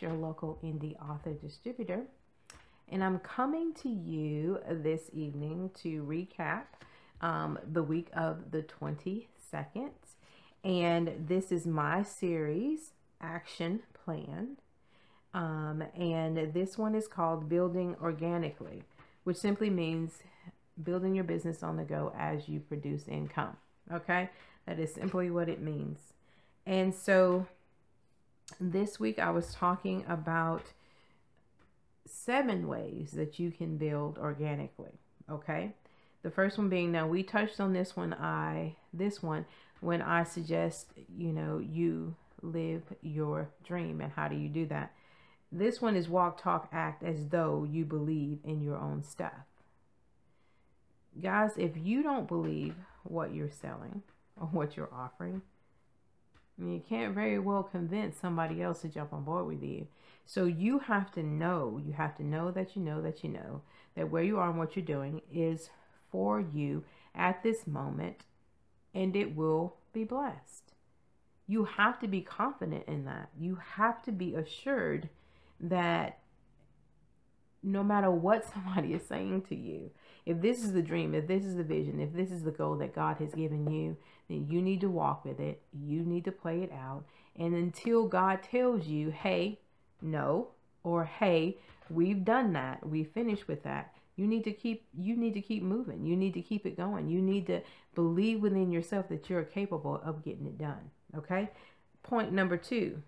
Your local indie author distributor. And I'm coming to you this evening to recap um, the week of the 22nd. And this is my series, Action Plan. Um, and this one is called Building Organically, which simply means building your business on the go as you produce income. Okay, that is simply what it means. And so this week I was talking about seven ways that you can build organically. Okay. The first one being now we touched on this one I this one when I suggest, you know, you live your dream and how do you do that? This one is walk, talk, act as though you believe in your own stuff. Guys, if you don't believe what you're selling or what you're offering, you can't very well convince somebody else to jump on board with you. So you have to know, you have to know that you know that you know that where you are and what you're doing is for you at this moment and it will be blessed. You have to be confident in that. You have to be assured that no matter what somebody is saying to you, if this is the dream, if this is the vision, if this is the goal that God has given you, then you need to walk with it. You need to play it out. And until God tells you, hey, no, or hey, we've done that, we finished with that, you need to keep you need to keep moving. You need to keep it going. You need to believe within yourself that you're capable of getting it done. Okay? Point number 2,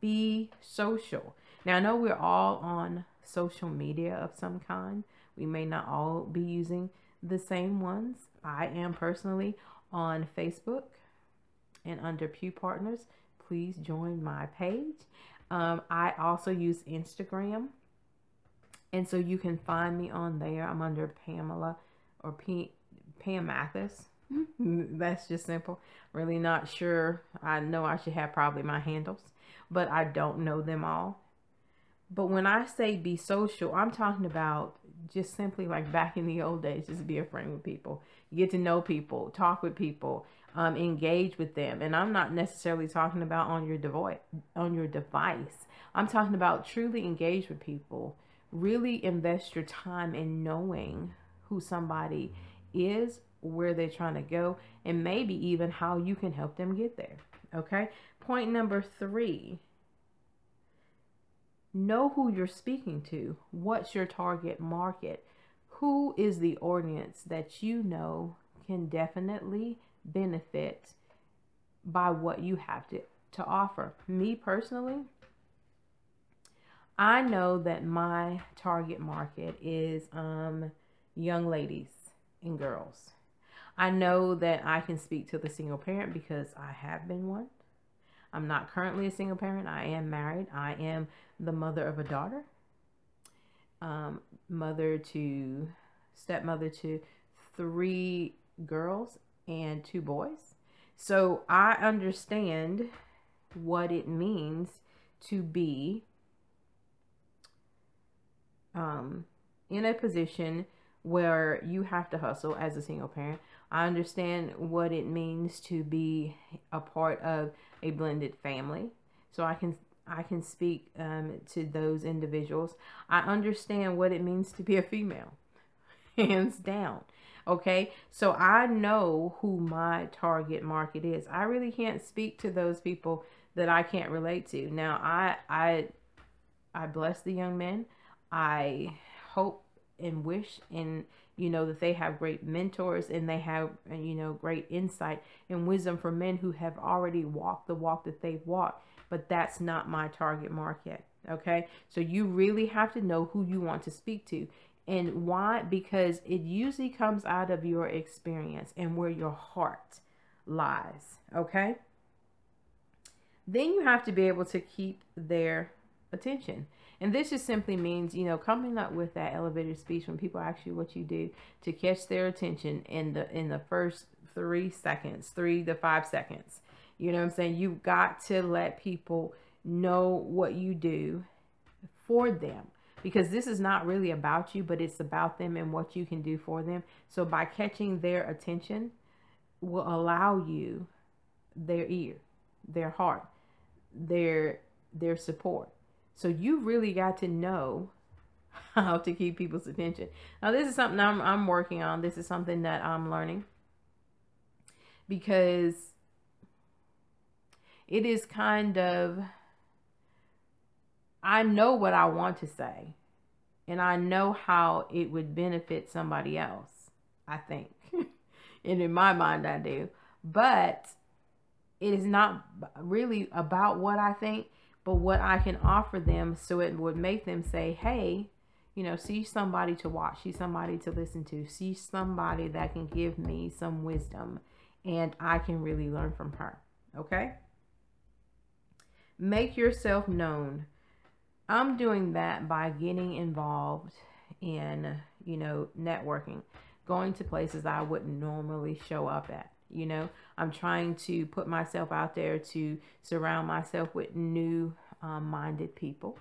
be social. Now I know we're all on social media of some kind. We may not all be using the same ones. I am personally on Facebook and under Pew Partners. Please join my page. Um, I also use Instagram. And so you can find me on there. I'm under Pamela or P- Pam Mathis. That's just simple. Really not sure. I know I should have probably my handles, but I don't know them all. But when I say be social, I'm talking about just simply like back in the old days, just be a friend with people. Get to know people, talk with people, um, engage with them. And I'm not necessarily talking about on your device. On your device, I'm talking about truly engage with people. Really invest your time in knowing who somebody is, where they're trying to go, and maybe even how you can help them get there. Okay. Point number three know who you're speaking to. What's your target market? Who is the audience that you know can definitely benefit by what you have to, to offer? Me personally, I know that my target market is um, young ladies and girls. I know that I can speak to the single parent because I have been one. I'm not currently a single parent. I am married. I am the mother of a daughter, um, mother to stepmother to three girls and two boys. So I understand what it means to be um, in a position where you have to hustle as a single parent. I understand what it means to be a part of a blended family. So I can I can speak um, to those individuals. I understand what it means to be a female, hands down. Okay, so I know who my target market is. I really can't speak to those people that I can't relate to. Now, I I I bless the young men. I hope and wish and you know that they have great mentors and they have you know great insight and wisdom for men who have already walked the walk that they've walked but that's not my target market. Okay. So you really have to know who you want to speak to. And why? Because it usually comes out of your experience and where your heart lies. Okay. Then you have to be able to keep their attention. And this just simply means, you know, coming up with that elevator speech when people ask you what you do to catch their attention in the in the first three seconds, three to five seconds. You know what I'm saying? You've got to let people know what you do for them because this is not really about you, but it's about them and what you can do for them. So by catching their attention will allow you their ear, their heart, their their support. So you really got to know how to keep people's attention. Now, this is something I'm, I'm working on. This is something that I'm learning because it is kind of, I know what I want to say and I know how it would benefit somebody else, I think. and in my mind, I do. But it is not really about what I think, but what I can offer them so it would make them say, hey, you know, see somebody to watch, see somebody to listen to, see somebody that can give me some wisdom and I can really learn from her. Okay? Make yourself known. I'm doing that by getting involved in, you know, networking, going to places I wouldn't normally show up at. You know, I'm trying to put myself out there to surround myself with new um, minded people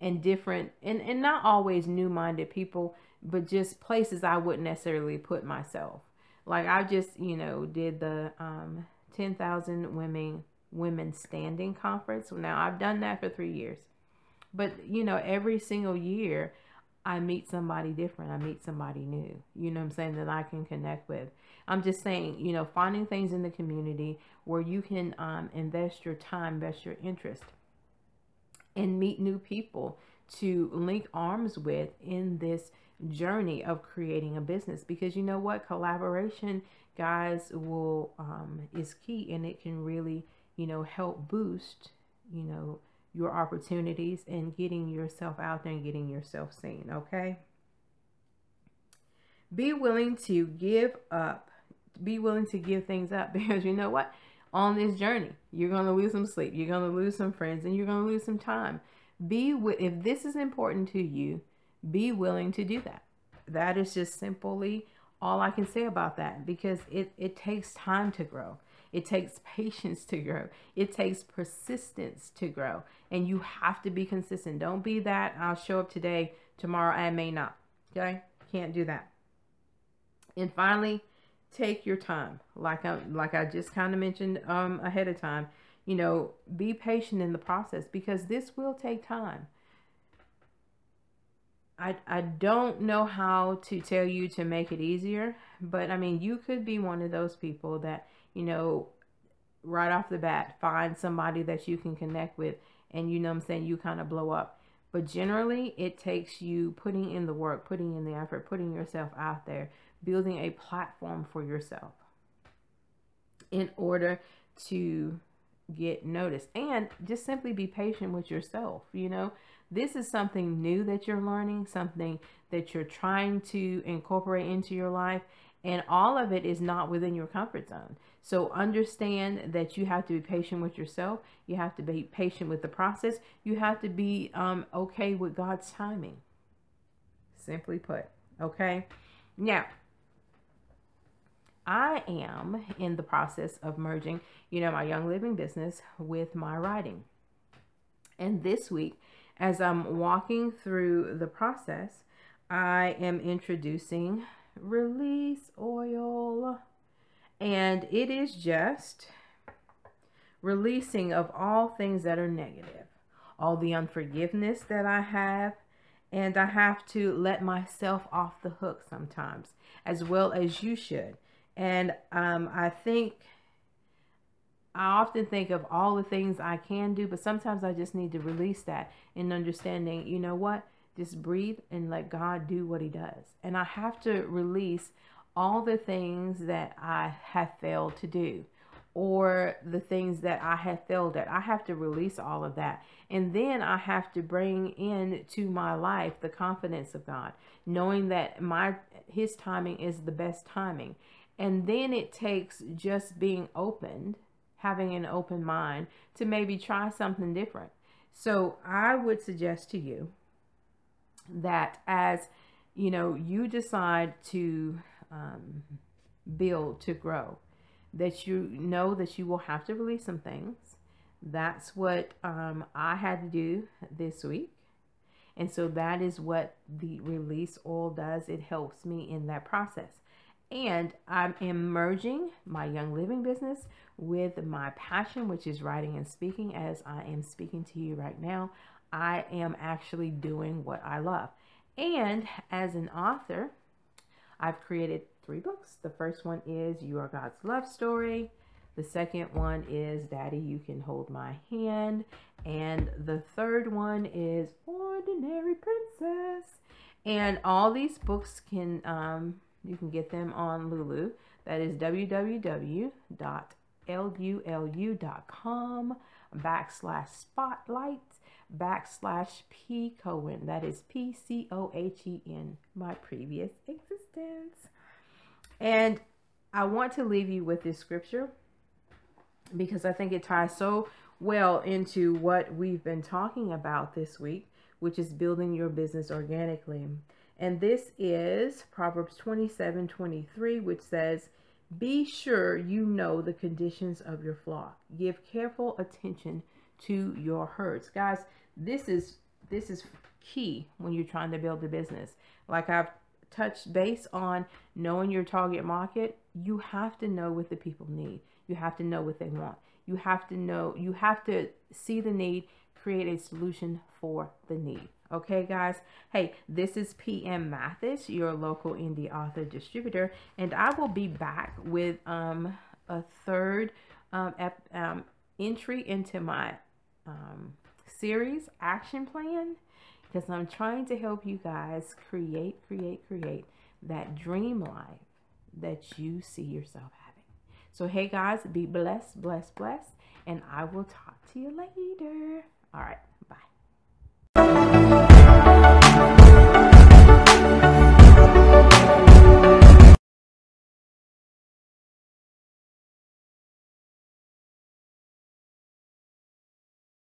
and different, and, and not always new minded people, but just places I wouldn't necessarily put myself. Like I just, you know, did the um, 10,000 women women standing conference. Now I've done that for three years, but you know, every single year I meet somebody different. I meet somebody new. You know I'm saying that I can connect with. I'm just saying, you know, finding things in the community where you can um, invest your time, invest your interest, and meet new people to link arms with in this journey of creating a business because you know what collaboration guys will um, is key and it can really you know help boost you know your opportunities and getting yourself out there and getting yourself seen okay be willing to give up be willing to give things up because you know what on this journey you're going to lose some sleep you're going to lose some friends and you're going to lose some time be with if this is important to you be willing to do that. That is just simply all I can say about that because it, it takes time to grow. It takes patience to grow. It takes persistence to grow. And you have to be consistent. Don't be that I'll show up today, tomorrow I may not. Okay? Can't do that. And finally, take your time. Like I like I just kind of mentioned um ahead of time. You know, be patient in the process because this will take time. I, I don't know how to tell you to make it easier, but I mean, you could be one of those people that, you know, right off the bat, find somebody that you can connect with and, you know I'm saying, you kind of blow up. But generally, it takes you putting in the work, putting in the effort, putting yourself out there, building a platform for yourself in order to get noticed and just simply be patient with yourself you know this is something new that you're learning, something that you're trying to incorporate into your life, and all of it is not within your comfort zone. So understand that you have to be patient with yourself. You have to be patient with the process. You have to be um, okay with God's timing. Simply put, okay? Now, I am in the process of merging, you know, my Young Living business with my writing. And this week, as I'm walking through the process, I am introducing release oil. And it is just releasing of all things that are negative, all the unforgiveness that I have. And I have to let myself off the hook sometimes, as well as you should. And um, I think I often think of all the things I can do, but sometimes I just need to release that in understanding, you know what? Just breathe and let God do what He does. And I have to release all the things that I have failed to do or the things that I have failed at. I have to release all of that. And then I have to bring in to my life the confidence of God, knowing that my his timing is the best timing. And then it takes just being opened having an open mind to maybe try something different. So I would suggest to you that as you know you decide to um, build to grow, that you know that you will have to release some things. That's what um, I had to do this week. And so that is what the release oil does. It helps me in that process. And I'm merging my Young Living business with my passion, which is writing and speaking. As I am speaking to you right now, I am actually doing what I love. And as an author, I've created three books. The first one is You Are God's Love Story. The second one is Daddy, You Can Hold My Hand. And the third one is Ordinary Princess. And all these books can um, you can get them on Lulu. That is www.lulu.com backslash spotlight backslash P Cohen. That is P C O H E N, my previous existence. And I want to leave you with this scripture because I think it ties so well into what we've been talking about this week, which is building your business organically. And this is Proverbs 27 23, which says, Be sure you know the conditions of your flock. Give careful attention to your herds. Guys, this is this is key when you're trying to build a business. Like I've touched base on knowing your target market, you have to know what the people need. You have to know what they want. You have to know, you have to see the need, create a solution for the need. Okay, guys. Hey, this is PM Mathis, your local indie author distributor, and I will be back with um, a third um, ep- um, entry into my um, series action plan because I'm trying to help you guys create, create, create that dream life that you see yourself having. So, hey, guys, be blessed, blessed, blessed, and I will talk to you later. All right.